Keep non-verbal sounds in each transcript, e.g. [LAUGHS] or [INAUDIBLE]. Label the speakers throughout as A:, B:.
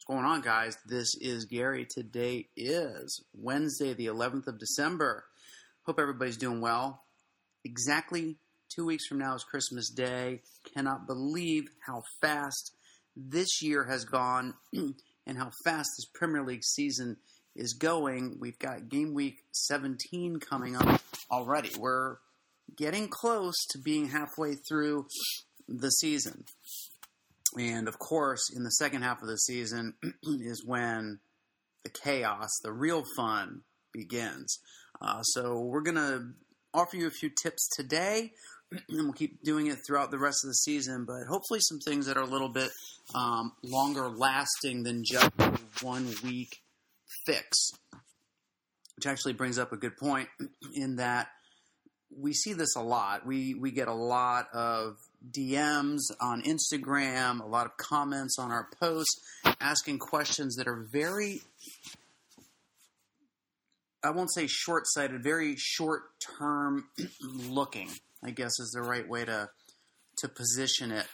A: What's going on, guys? This is Gary. Today is Wednesday, the 11th of December. Hope everybody's doing well. Exactly two weeks from now is Christmas Day. Cannot believe how fast this year has gone [CLEARS THROAT] and how fast this Premier League season is going. We've got game week 17 coming up already. We're getting close to being halfway through the season. And of course, in the second half of the season [CLEARS THROAT] is when the chaos, the real fun begins. Uh, so we're going to offer you a few tips today, [CLEARS THROAT] and we'll keep doing it throughout the rest of the season, but hopefully some things that are a little bit um, longer lasting than just one week fix. Which actually brings up a good point [CLEARS THROAT] in that we see this a lot. We we get a lot of DMs on Instagram, a lot of comments on our posts asking questions that are very I won't say short-sighted, very short-term looking. I guess is the right way to to position it.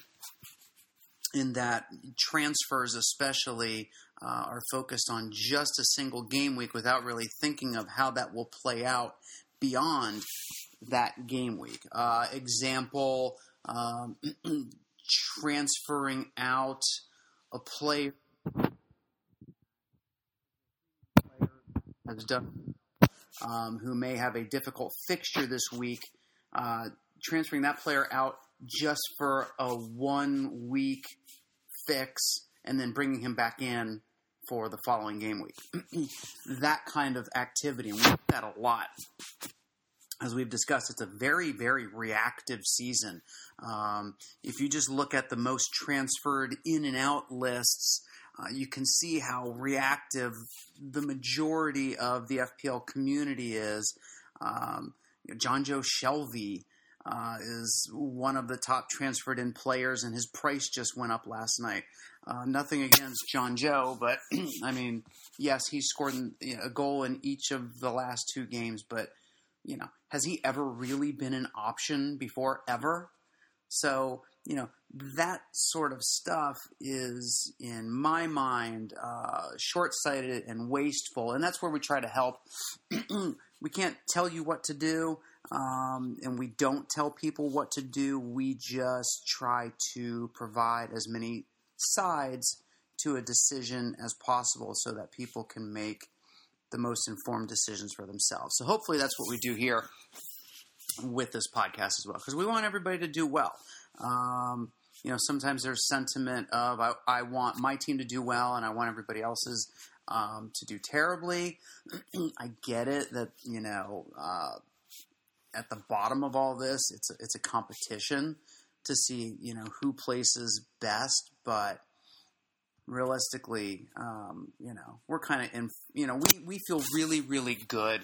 A: In that transfers, especially, uh, are focused on just a single game week without really thinking of how that will play out beyond that game week. Uh, example: um, [CLEARS THROAT] transferring out a player um, who may have a difficult fixture this week, uh, transferring that player out just for a one week fix and then bringing him back in for the following game week. [CLEARS THROAT] that kind of activity, and we do that a lot. As we've discussed, it's a very, very reactive season. Um, if you just look at the most transferred in and out lists, uh, you can see how reactive the majority of the FPL community is. Um, you know, Jonjo Shelvey uh, is one of the top transferred in players, and his price just went up last night. Uh, nothing against Jonjo, but [CLEARS THROAT] I mean, yes, he scored a goal in each of the last two games, but you know, has he ever really been an option before? Ever? So you know, that sort of stuff is, in my mind, uh, short sighted and wasteful. And that's where we try to help. [CLEARS THROAT] we can't tell you what to do, um, and we don't tell people what to do. We just try to provide as many sides to a decision as possible so that people can make the most informed decisions for themselves. So hopefully that's what we do here with this podcast as well, because we want everybody to do well. Um, you know, sometimes there's sentiment of I, I, want my team to do well and I want everybody else's um, to do terribly. [CLEARS THROAT] I get it that you know uh, at the bottom of all this, it's a, it's a competition to see you know who places best, but realistically, um, you know, we're kind of in, you know, we, we feel really, really good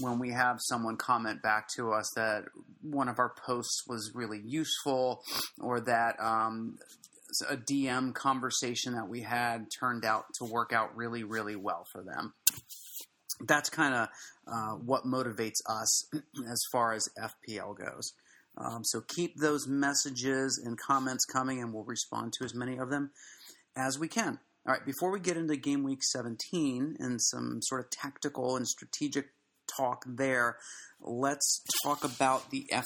A: when we have someone comment back to us that one of our posts was really useful or that um, a DM conversation that we had turned out to work out really, really well for them. That's kind of uh, what motivates us [CLEARS THROAT] as far as FPL goes. Um, so keep those messages and comments coming, and we'll respond to as many of them as we can. All right, before we get into game week 17 and some sort of tactical and strategic talk there, let's talk about the F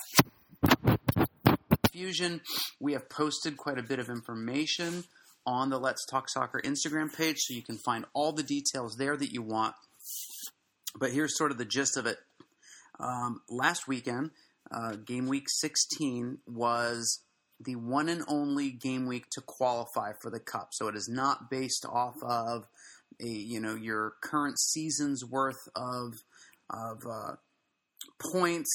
A: Fusion. We have posted quite a bit of information on the Let's Talk Soccer Instagram page, so you can find all the details there that you want. But here's sort of the gist of it. Um, last weekend, uh, game week 16 was the one and only game week to qualify for the cup. So it is not based off of a you know your current season's worth of of uh, points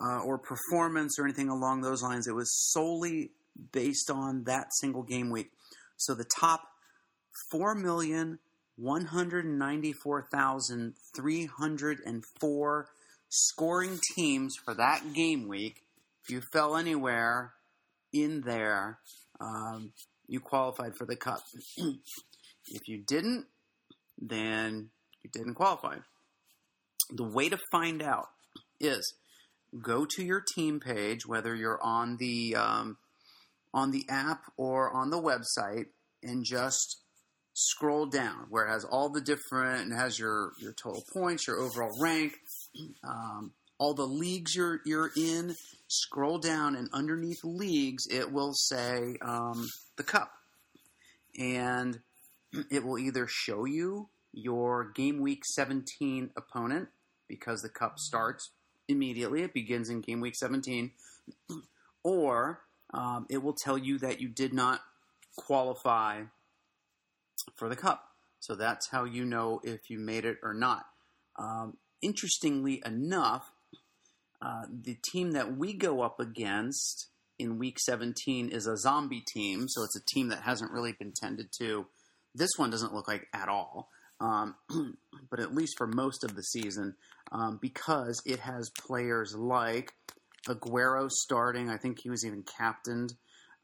A: uh, or performance or anything along those lines. It was solely based on that single game week. So the top four million one hundred ninety four thousand three hundred and four scoring teams for that game week. If you fell anywhere in there, um, you qualified for the cup. [CLEARS THROAT] if you didn't, then you didn't qualify. The way to find out is go to your team page, whether you're on the um, on the app or on the website, and just scroll down where it has all the different and has your your total points, your overall rank, [CLEARS THROAT] um, all the leagues you're you're in. Scroll down and underneath leagues, it will say um, the cup, and it will either show you your game week 17 opponent because the cup starts immediately. It begins in game week 17, or um, it will tell you that you did not qualify for the cup. So that's how you know if you made it or not. Um, interestingly enough, uh, the team that we go up against in week 17 is a zombie team, so it's a team that hasn't really been tended to. This one doesn't look like at all, um, [CLEARS THROAT] but at least for most of the season, um, because it has players like Aguero starting. I think he was even captained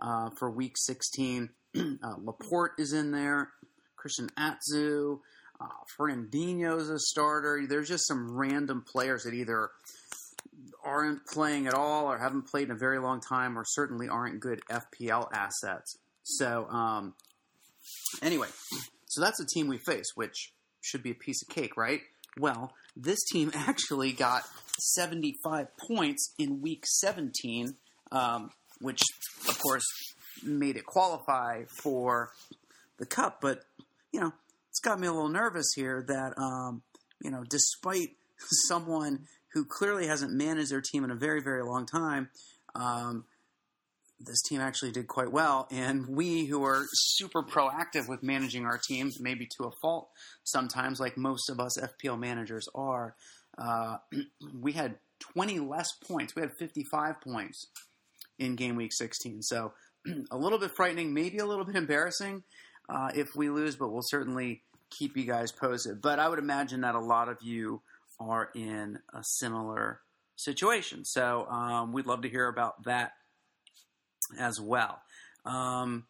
A: uh, for week 16. [CLEARS THROAT] uh, Laporte is in there. Christian Atsu. Uh, Fernandinho's a starter. There's just some random players that either aren't playing at all or haven't played in a very long time or certainly aren't good FPL assets. So, um, anyway, so that's the team we face, which should be a piece of cake, right? Well, this team [LAUGHS] actually got 75 points in week 17, um, which, of course, made it qualify for the cup. But, you know, it's got me a little nervous here that, um, you know, despite [LAUGHS] someone who clearly hasn't managed their team in a very, very long time, um, this team actually did quite well. And we, who are super proactive with managing our teams, maybe to a fault sometimes, like most of us FPL managers are, uh, [CLEARS THROAT] we had 20 less points. We had 55 points in game week 16. So [CLEARS THROAT] a little bit frightening, maybe a little bit embarrassing uh, if we lose, but we'll certainly keep you guys posted. But I would imagine that a lot of you are in a similar situation. So um, we'd love to hear about that as well. Um,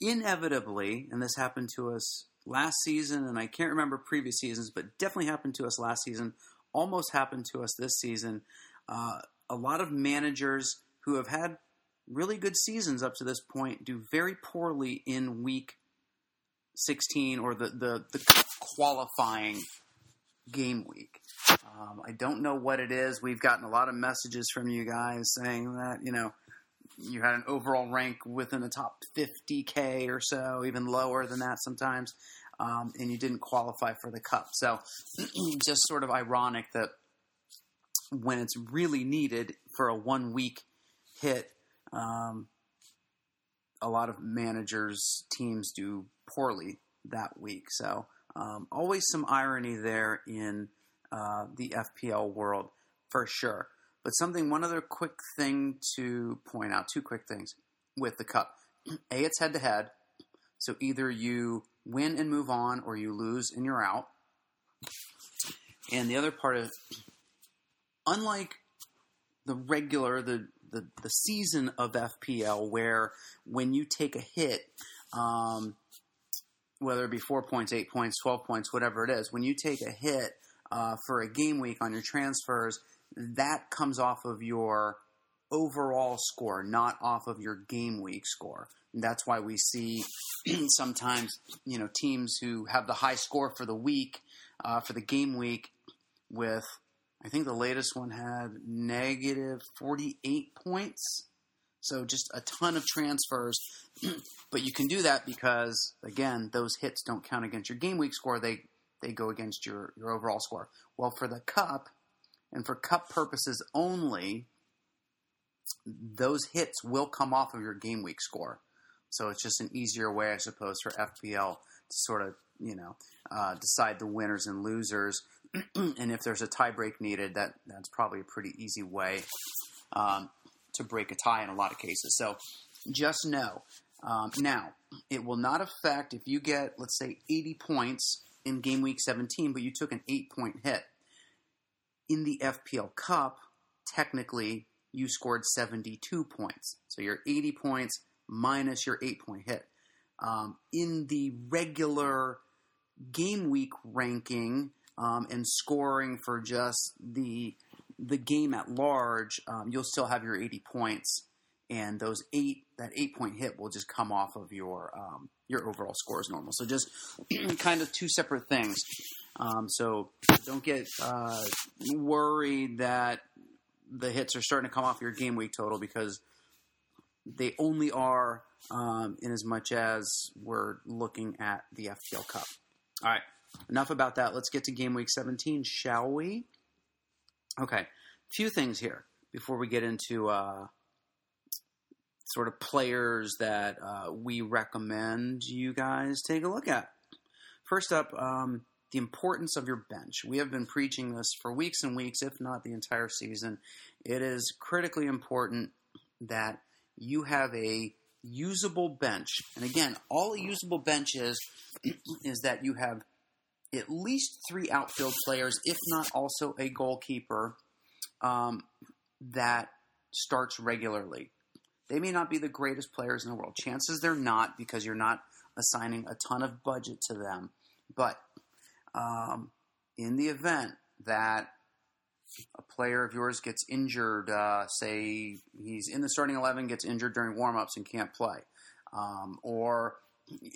A: inevitably, and this happened to us last season, and I can't remember previous seasons, but definitely happened to us last season, almost happened to us this season. Uh, a lot of managers who have had really good seasons up to this point do very poorly in week 16 or the, the, the qualifying game week. Um, I don't know what it is. We've gotten a lot of messages from you guys saying that, you know, you had an overall rank within the top 50k or so, even lower than that sometimes, um, and you didn't qualify for the cup. So, [CLEARS THROAT] just sort of ironic that when it's really needed for a one week hit, um, a lot of managers' teams do poorly that week. So, um, always some irony there in uh, the FPL world for sure. But something, one other quick thing to point out, two quick things with the cup. [CLEARS THROAT] A, it's head to head. So either you win and move on or you lose and you're out. And the other part of, unlike the regular, the, the, the season of FPL, where when you take a hit, um, whether it be four points, eight points, 12 points, whatever it is, when you take a hit uh, for a game week on your transfers, that comes off of your overall score, not off of your game week score. And that's why we see [CLEARS THROAT] sometimes, you know, teams who have the high score for the week, uh, for the game week, with I think the latest one had negative 48 points. So just a ton of transfers. [CLEARS THROAT] but you can do that because, again, those hits don't count against your game week score. They, they go against your, your overall score. Well, for the cup, and for cup purposes only, those hits will come off of your game week score. So it's just an easier way, I suppose, for FPL to sort of, you know, uh, decide the winners and losers. [CLEARS THROAT] and if there's a tiebreak needed, that that's probably a pretty easy way um, to break a tie in a lot of cases. So just know. Um, now, it will not affect if you get, let's say, 80 points in game week 17, but you took an eight point hit in the FPL Cup, technically you scored 72 points. So you're 80 points minus your 8 point hit. Um, in the regular game week ranking um, and scoring for just the the game at large, um, you'll still have your 80 points, and those eight that eight point hit will just come off of your um, your overall score is normal. So just [CLEARS THROAT] kind of two separate things. Um, so don't get uh, worried that the hits are starting to come off your game week total because they only are um, in as much as we're looking at the FPL Cup. All right, enough about that. Let's get to game week 17, shall we? Okay, few things here before we get into uh, sort of players that uh, we recommend you guys take a look at. First up, um, the importance of your bench. We have been preaching this for weeks and weeks, if not the entire season. It is critically important that you have a usable bench. And again, all a usable bench is [CLEARS THROAT] is that you have at least three outfield players, if not also a goalkeeper, um, that starts regularly. They may not be the greatest players in the world. Chances they're not because you're not assigning a ton of budget to them. But um, in the event that a player of yours gets injured, uh, say he's in the starting 11, gets injured during warmups and can't play, um, or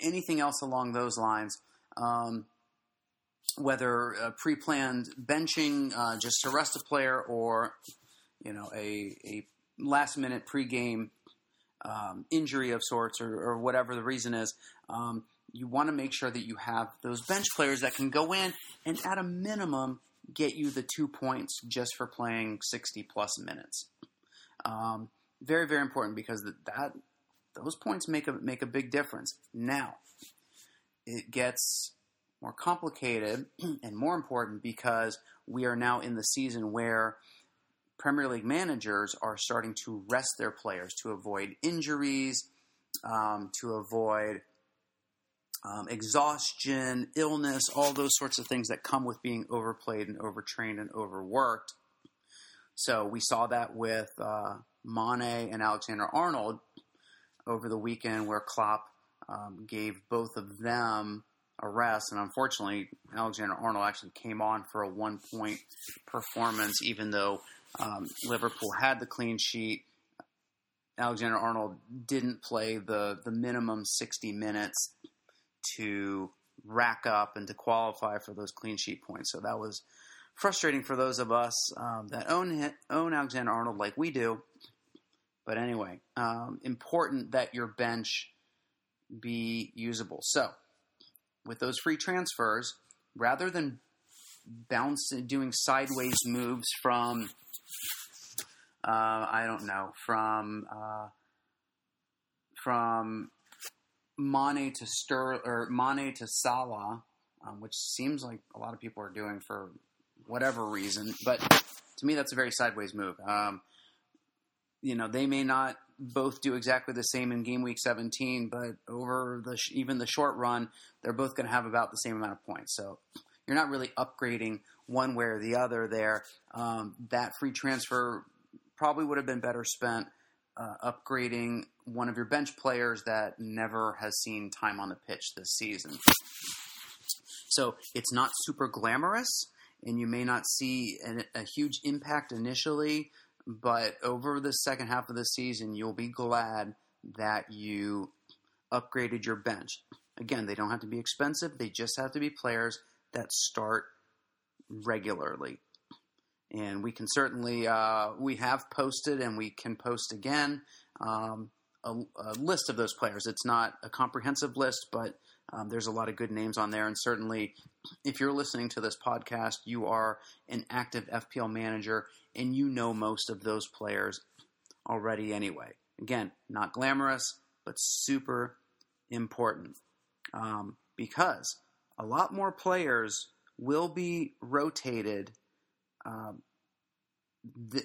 A: anything else along those lines, um, whether pre planned benching uh, just to rest a player or you know a, a last minute pregame um, injury of sorts or, or, whatever the reason is, um, you want to make sure that you have those bench players that can go in and at a minimum get you the two points just for playing 60 plus minutes. Um, very, very important because that, that those points make a make a big difference. Now, it gets more complicated [CLEARS THROAT] and more important because we are now in the season where Premier League managers are starting to rest their players to avoid injuries, um, to avoid um, exhaustion, illness, all those sorts of things that come with being overplayed and overtrained and overworked. So we saw that with uh, Mane and Alexander Arnold over the weekend, where Klopp um, gave both of them a rest, and unfortunately, Alexander Arnold actually came on for a one-point performance, even though um, Liverpool had the clean sheet. Alexander Arnold didn't play the the minimum 60 minutes to rack up and to qualify for those clean sheet points. So that was frustrating for those of us um, that own own Alexander Arnold like we do. But anyway, um, important that your bench be usable. So with those free transfers, rather than bouncing, doing sideways moves from, uh, I don't know, from uh, from Mane to Stir or Mane to Salah, um, which seems like a lot of people are doing for whatever reason. But to me, that's a very sideways move. Um, you know, they may not both do exactly the same in game week 17, but over the sh- even the short run, they're both going to have about the same amount of points. So you're not really upgrading one way or the other there. Um, that free transfer probably would have been better spent uh, upgrading one of your bench players that never has seen time on the pitch this season. So it's not super glamorous, and you may not see an, a huge impact initially, but over the second half of the season, you'll be glad that you upgraded your bench. Again, they don't have to be expensive, they just have to be players that start regularly and we can certainly uh, we have posted and we can post again um, a, a, list of those players. It's not a comprehensive list, but um, there's a lot of good names on there. And certainly, if you're listening to this podcast, you are an active FPL manager and you know most of those players already anyway. Again, not glamorous, but super important um, because a lot more players will be rotated um, the,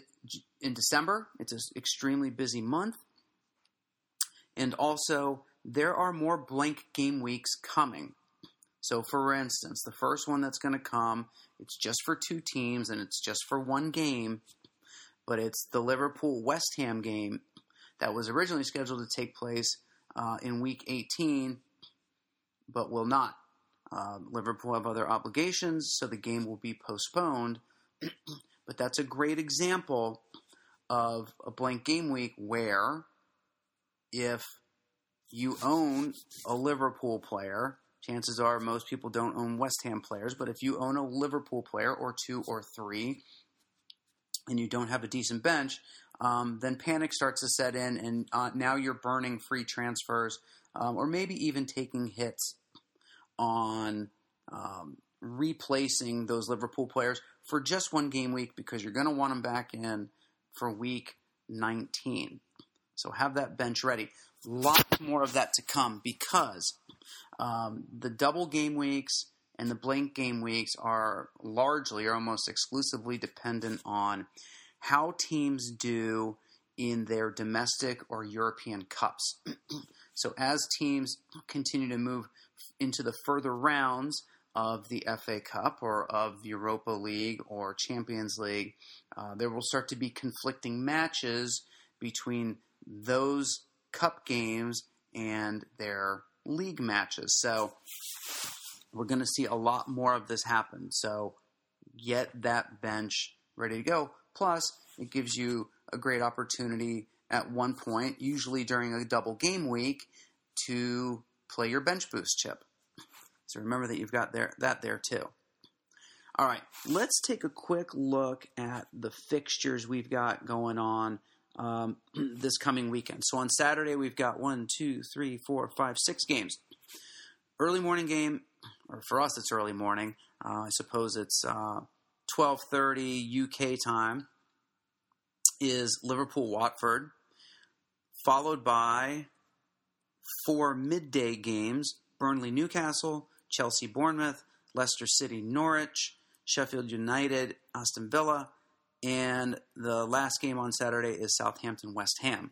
A: in December, it's an extremely busy month. And also, there are more blank game weeks coming. So, for instance, the first one that's going to come, it's just for two teams and it's just for one game, but it's the Liverpool West Ham game that was originally scheduled to take place uh, in week 18, but will not. Uh, Liverpool have other obligations, so the game will be postponed. [CLEARS THROAT] but that's a great example of a blank game week where if you own a Liverpool player, chances are most people don't own West Ham players, but if you own a Liverpool player or two or three, and you don't have a decent bench, um, then panic starts to set in, and uh, now you're burning free transfers, um, or maybe even taking hits on um, replacing those Liverpool players for just one game week because you're going to want them back in for week 19. So have that bench ready. Lots more of that to come because um, the double game weeks and the blank game weeks are largely or almost exclusively dependent on how teams do in their domestic or European cups. [CLEARS THROAT] so as teams continue to move into the further rounds of the FA Cup or of the Europa League or Champions League, uh, there will start to be conflicting matches between those cup games and their league matches. So we're going to see a lot more of this happen. So get that bench ready to go. Plus, it gives you a great opportunity at one point, usually during a double game week, to play your bench boost chip. So remember that you've got there that there too. All right, let's take a quick look at the fixtures we've got going on um, [CLEARS THROAT] this coming weekend. So on Saturday we've got one, two, three, four, five, six games. Early morning game, or for us it's early morning. Uh, I suppose it's uh, twelve thirty UK time. Is Liverpool Watford, followed by four midday games: Burnley Newcastle, Chelsea Bournemouth, Leicester City Norwich, Sheffield United Aston Villa, and the last game on Saturday is Southampton West Ham.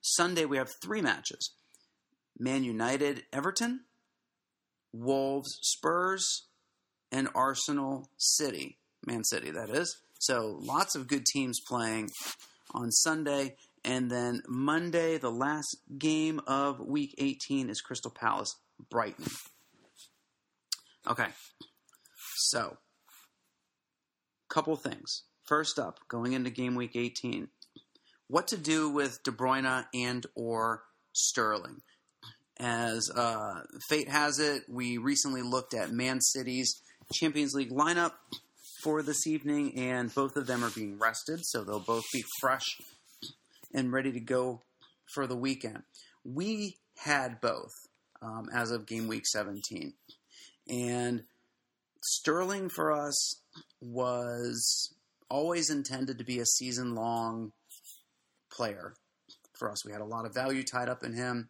A: Sunday we have three matches: Man United Everton, Wolves Spurs, and Arsenal City. Man City, that is. So lots of good teams playing on Sunday. And then Monday, the last game of week 18 is Crystal Palace Brighton. Okay. So, couple things. First up, going into game week 18, what to do with De Bruyne and or Sterling. As uh, fate has it, we recently looked at Man City's Champions League lineup for this evening, and both of them are being rested, so they'll both be fresh and ready to go for the weekend. We had both um, as of game week 17. And Sterling for us was always intended to be a season long player for us. We had a lot of value tied up in him.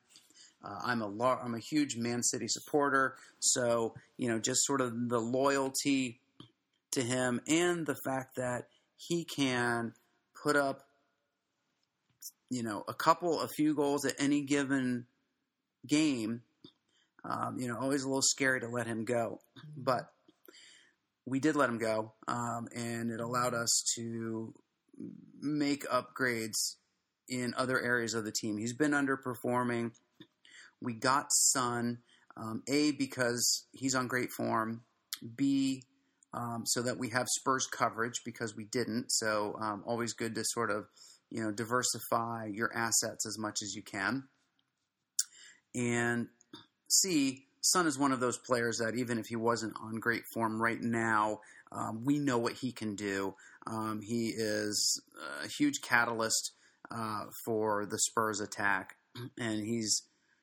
A: Uh, I'm a lar- I'm a huge Man City supporter, so you know just sort of the loyalty to him and the fact that he can put up you know a couple a few goals at any given game. Um, you know, always a little scary to let him go, but we did let him go, um, and it allowed us to make upgrades in other areas of the team. He's been underperforming we got Son, um, A, because he's on great form, B, um, so that we have Spurs coverage because we didn't. So um, always good to sort of you know diversify your assets as much as you can. And C, Son is one of those players that even if he wasn't on great form right now, um, we know what he can do. Um, he is a huge catalyst uh, for the Spurs attack, [CLEARS THROAT] and he's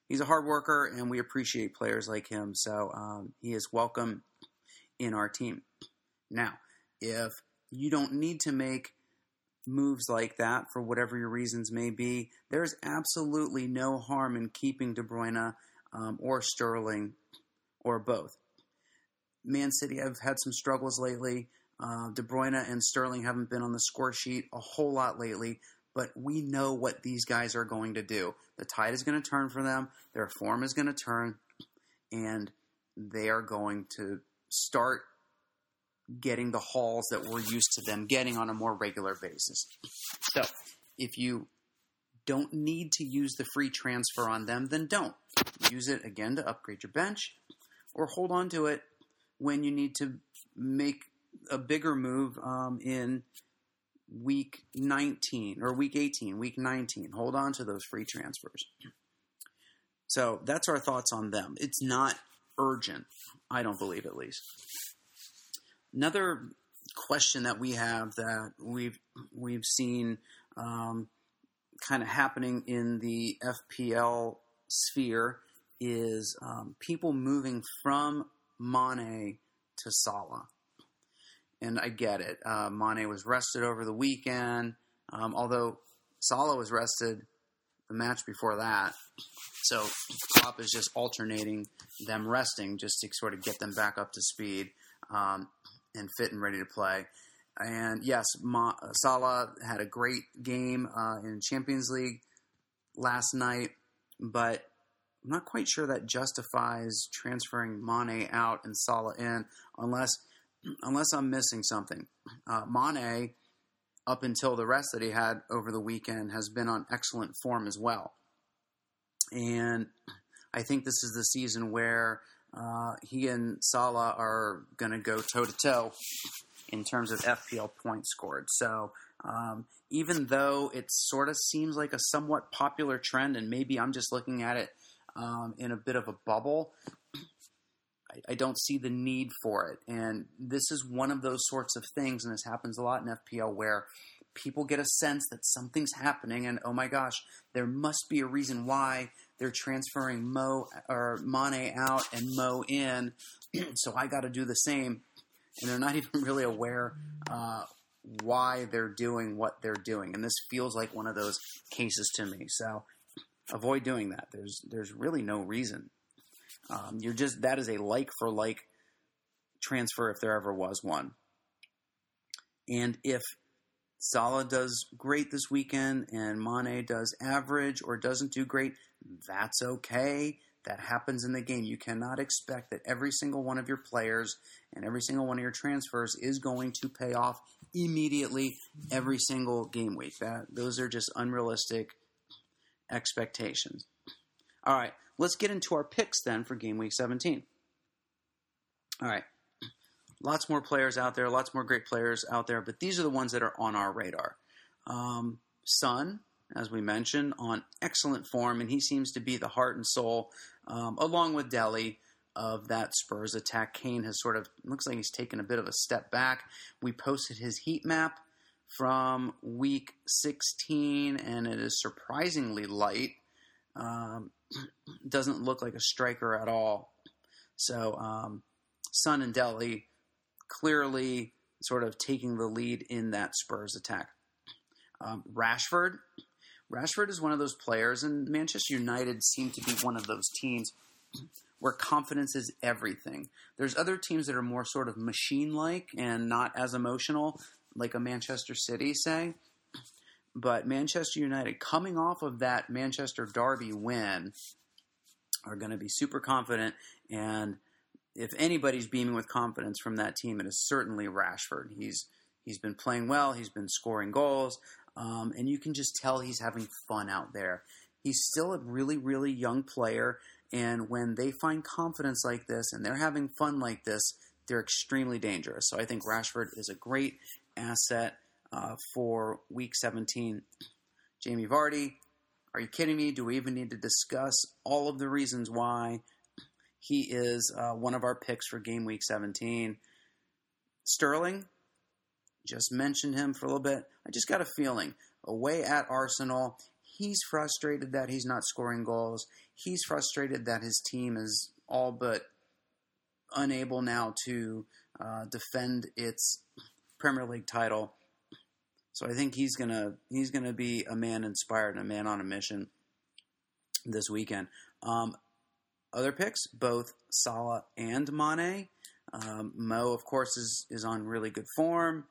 A: he's a hard worker, and we appreciate players like him. So um, he is welcome in our team. Now, if you don't need to make moves like that for whatever your reasons may be, there's absolutely no harm in keeping De Bruyne um, or Sterling or both. Man City have had some struggles lately. Uh, De Bruyne and Sterling haven't been on the score sheet a whole lot lately, but we know what these guys are going to do. The tide is going to turn for them, their form is going to turn, and they are going to start getting the hauls that we're used to them getting on a more regular basis. So, if you don't need to use the free transfer on them, then don't. Use it again to upgrade your bench or hold on to it when you need to make a bigger move um, in week 19 or week 18, week 19. Hold on to those free transfers. So that's our thoughts on them. It's not urgent, I don't believe, at least. Another question that we have that we've we've seen um, kind of happening in the FPL sphere is um, people moving from Mane to Salah. And I get it. Uh, Mane was rested over the weekend, um, although Salah was rested the match before that. So Klopp is just alternating them resting just to sort of get them back up to speed um, and fit and ready to play. And yes, Ma- Salah had a great game uh, in Champions League last night, but I'm not quite sure that justifies transferring Mane out and Salah in, unless [CLEARS THROAT] unless I'm missing something. Uh, Mane, up until the rest that he had over the weekend, has been on excellent form as well, and [CLEARS THROAT] I think this is the season where uh, he and Salah are going to go toe to toe in terms of FPL points scored. So um, even though it sort of seems like a somewhat popular trend, and maybe I'm just looking at it um, in a bit of a bubble, I, don't see the need for it. And this is one of those sorts of things, and this happens a lot in FPL where people get a sense that something's happening, and oh my gosh, there must be a reason why they're transferring Mo or Mane out and Mo in. [CLEARS THROAT] so I got to do the same and they're not [LAUGHS] even really aware uh, why they're doing what they're doing. And this feels like one of those cases to me. So avoid doing that. There's there's really no reason. Um, you're just that is a like for like transfer if there ever was one. And if Salah does great this weekend and Mane does average or doesn't do great, that's okay that happens in the game. You cannot expect that every single one of your players and every single one of your transfers is going to pay off immediately every single game week. That those are just unrealistic expectations. All right, let's get into our picks then for game week 17. All right. Lots more players out there, lots more great players out there, but these are the ones that are on our radar. Um, Son, as we mentioned, on excellent form, and he seems to be the heart and soul um, along with Dele of that Spurs attack. Kane has sort of looks like he's taken a bit of a step back. We posted his heat map from week 16, and it is surprisingly light. Um, [CLEARS THROAT] doesn't look like a striker at all. So, um, Son and Dele clearly sort of taking the lead in that Spurs attack. Um, Rashford Rashford is one of those players, and Manchester United seem to be one of those teams [CLEARS THROAT] where confidence is everything. There's other teams that are more sort of machine like and not as emotional, like a Manchester City, say. But Manchester United, coming off of that Manchester Derby win, are going to be super confident. And if anybody's beaming with confidence from that team, it is certainly Rashford. He's he's been playing well. He's been scoring goals. Um, and you can just tell he's having fun out there. He's still a really, really young player, and when they find confidence like this and they're having fun like this, they're extremely dangerous. So I think Rashford is a great asset uh, for Week 17. Jamie Vardy, are you kidding me? Do we even need to discuss all of the reasons why he is uh, one of our picks for Game Week 17? Sterling, just mentioned him for a little bit. I just got a feeling away at Arsenal, he's frustrated that he's not scoring goals. He's frustrated that his team is all but unable now to uh, defend its Premier League title. So I think he's gonna he's gonna be a man inspired and a man on a mission this weekend. Um, other picks, both Salah and Mane. Um, Mo, of course, is is on really good form.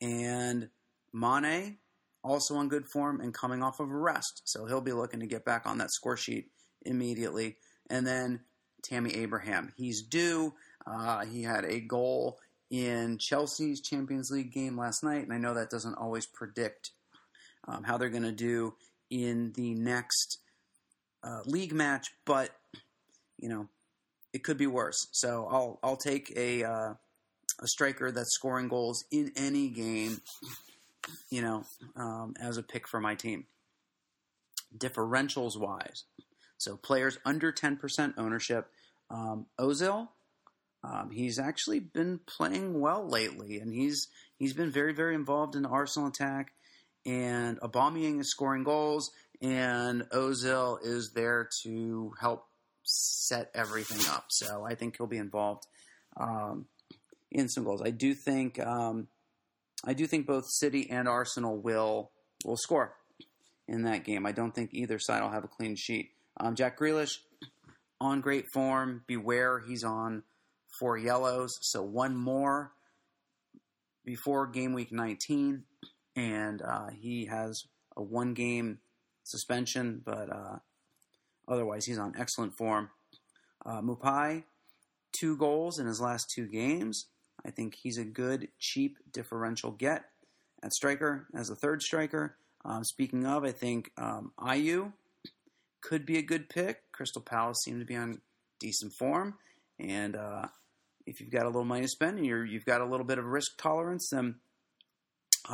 A: And Mane, also on good form and coming off of a rest. So he'll be looking to get back on that score sheet immediately. And then Tammy Abraham, he's due. Uh, he had a goal in Chelsea's Champions League game last night, and I know that doesn't always predict um, how they're going to do in the next uh, league match, but you know it could be worse. So I'll I'll take a uh, a striker that's scoring goals in any game, you know, um, as a pick for my team. Differentials wise, So players under 10% ownership. Um, Ozil, um, he's actually been playing well lately, and he's he's been very very involved in the Arsenal attack. And Aubameyang is scoring goals, and Ozil is there to help set everything up. So I think he'll be involved um, in some goals. I do think um, I do think both City and Arsenal will will score in that game. I don't think either side will have a clean sheet. Um, Jack Grealish on great form. Beware, he's on four yellows, so one more before game week 19, and uh, he has a one game suspension, but uh, otherwise he's on excellent form. Uh, Maupay, two goals in his last two games. I think he's a good, cheap differential get at striker as a third striker. Um, speaking of, I think um, Ayew could be a good pick. Crystal Palace seem to be on decent form, and uh, if you've got a little money to spend and you have got a little bit of risk tolerance, then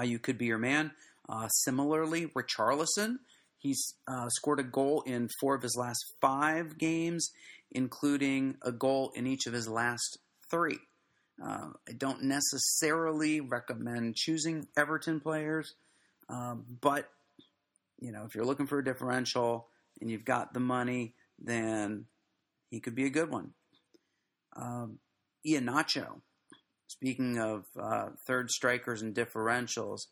A: you could be your man. Uh, similarly, Richarlison, he's uh, scored a goal in four of his last five games, including a goal in each of his last three. Uh, I don't necessarily recommend choosing Everton players, um, but you know if you're looking for a differential and you've got the money, then he could be a good one. Um, Iheanacho, speaking of uh, third strikers and differentials,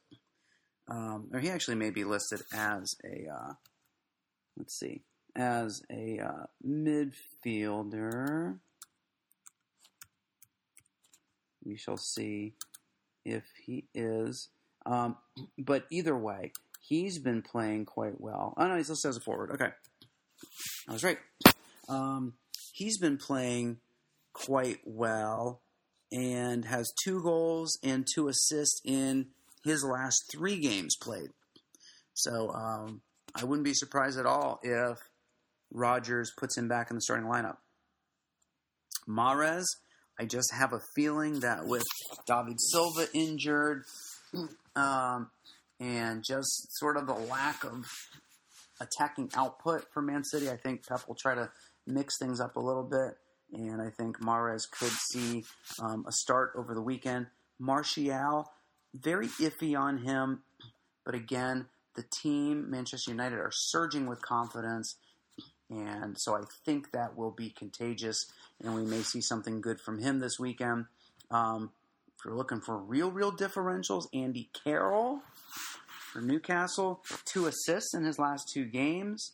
A: um, or he actually may be listed as a uh, let's see as a uh, midfielder. We shall see if he is. Um, but either way, he's been playing quite well. Oh no, he's listed as a forward. Okay, I was right. Um, he's been playing quite well and has two goals and two assists in his last three games played. So um, I wouldn't be surprised at all if Rodgers puts him back in the starting lineup. Mahrez I just have a feeling that with David Silva injured, um, and just sort of the lack of attacking output for Man City, I think Pep will try to mix things up a little bit, and I think Mahrez could see um, a start over the weekend. Martial, very iffy on him, but again, the team, Manchester United, are surging with confidence, and so I think that will be contagious and we may see something good from him this weekend. Um, if you're looking for real, real differentials, Andy Carroll for Newcastle, two assists in his last two games.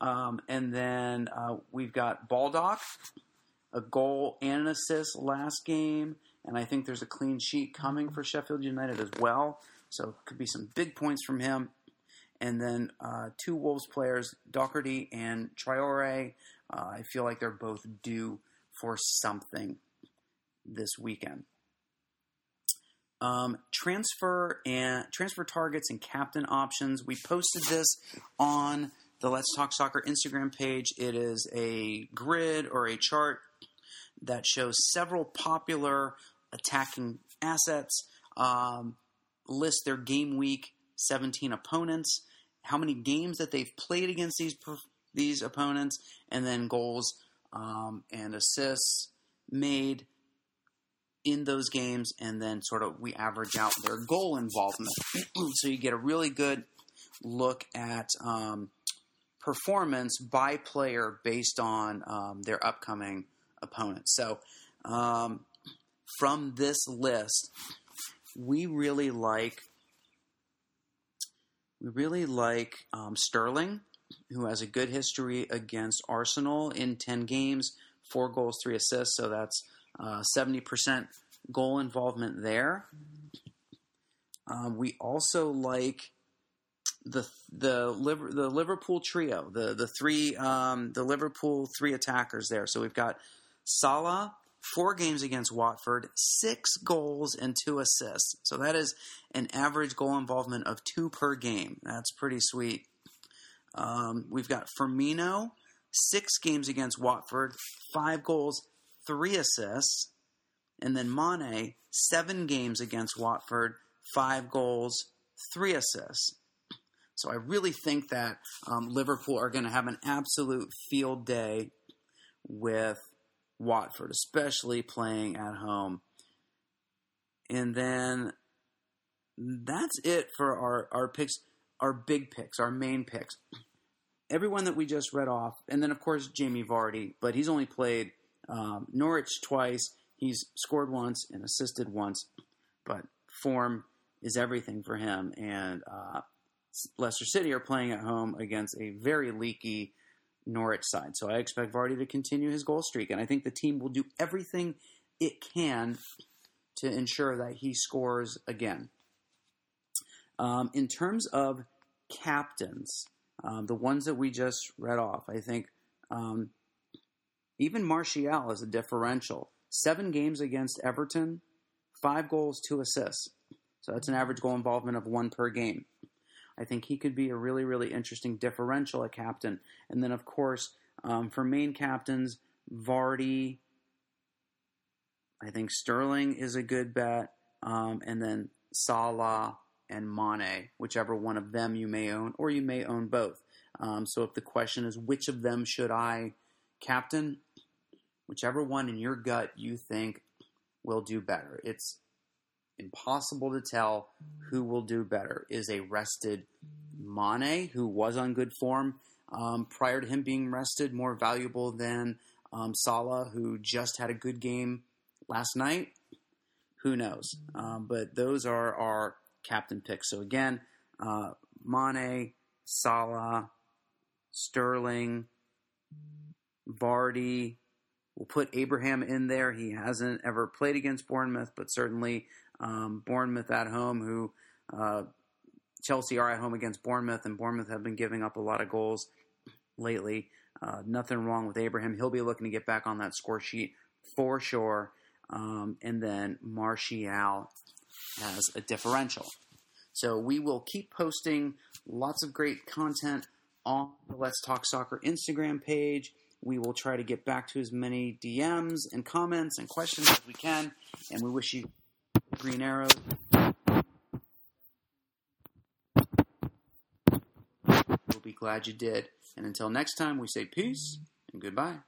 A: Um, and then uh, we've got Baldock, a goal and an assist last game. And I think there's a clean sheet coming for Sheffield United as well. So could be some big points from him. And then uh, two Wolves players, Doherty and Traore. uh, I feel like they're both due for something this weekend. Um, transfer and transfer targets and captain options. We posted this on the Let's Talk Soccer Instagram page. It is a grid or a chart that shows several popular attacking assets, um, list their game week 17 opponents, how many games that they've played against these these opponents, and then goals um, and assists made in those games, and then sort of we average out their goal involvement. [CLEARS THROAT] so you get a really good look at um, performance by player based on um, their upcoming opponents. So um, from this list, we really like we really like um, Sterling who has a good history against Arsenal in 10 games, four goals, three assists. So that's uh, 70% goal involvement there. Um, we also like the the liver the Liverpool trio, the the three um, the Liverpool three attackers there. So we've got Salah, four games against Watford, six goals and two assists. So that is an average goal involvement of two per game. That's pretty sweet. Um, we've got Firmino, six games against Watford, five goals, three assists. And then Mane, seven games against Watford, five goals, three assists. So I really think that um, Liverpool are going to have an absolute field day with Watford, especially playing at home. And then that's it for our, our picks, our big picks, our main picks. Everyone that we just read off, and then of course Jamie Vardy, but he's only played um, Norwich twice. He's scored once and assisted once, but form is everything for him. And uh, Leicester City are playing at home against a very leaky Norwich side. So I expect Vardy to continue his goal streak, and I think the team will do everything it can to ensure that he scores again. Um, in terms of captains, um, the ones that we just read off, I think um, even Martial is a differential. Seven games against Everton, five goals, two assists. So that's an average goal involvement of one per game. I think he could be a really, really interesting differential at captain. And then, of course, um, for main captains, Vardy. I think Sterling is a good bet. Um, and then Salah and Mane, whichever one of them you may own, or you may own both. Um, so if the question is which of them should I captain, whichever one in your gut you think will do better. It's impossible to tell who will do better. Is a rested Mane, who was on good form um, prior to him being rested, more valuable than um, Salah, who just had a good game last night? Who knows? Um, but those are our captain picks. So again, uh, Mane, Salah, Sterling, Vardy. We'll put Abraham in there. He hasn't ever played against Bournemouth, but certainly um, Bournemouth at home, who uh, Chelsea are at home against Bournemouth, and Bournemouth have been giving up a lot of goals lately. Uh, nothing wrong with Abraham. He'll be looking to get back on that score sheet for sure. Um, and then Martial has a differential. So we will keep posting lots of great content on the Let's Talk Soccer Instagram page. We will try to get back to as many DMs and comments and questions as we can. And we wish you green arrows. We'll be glad you did. And until next time, we say peace and goodbye.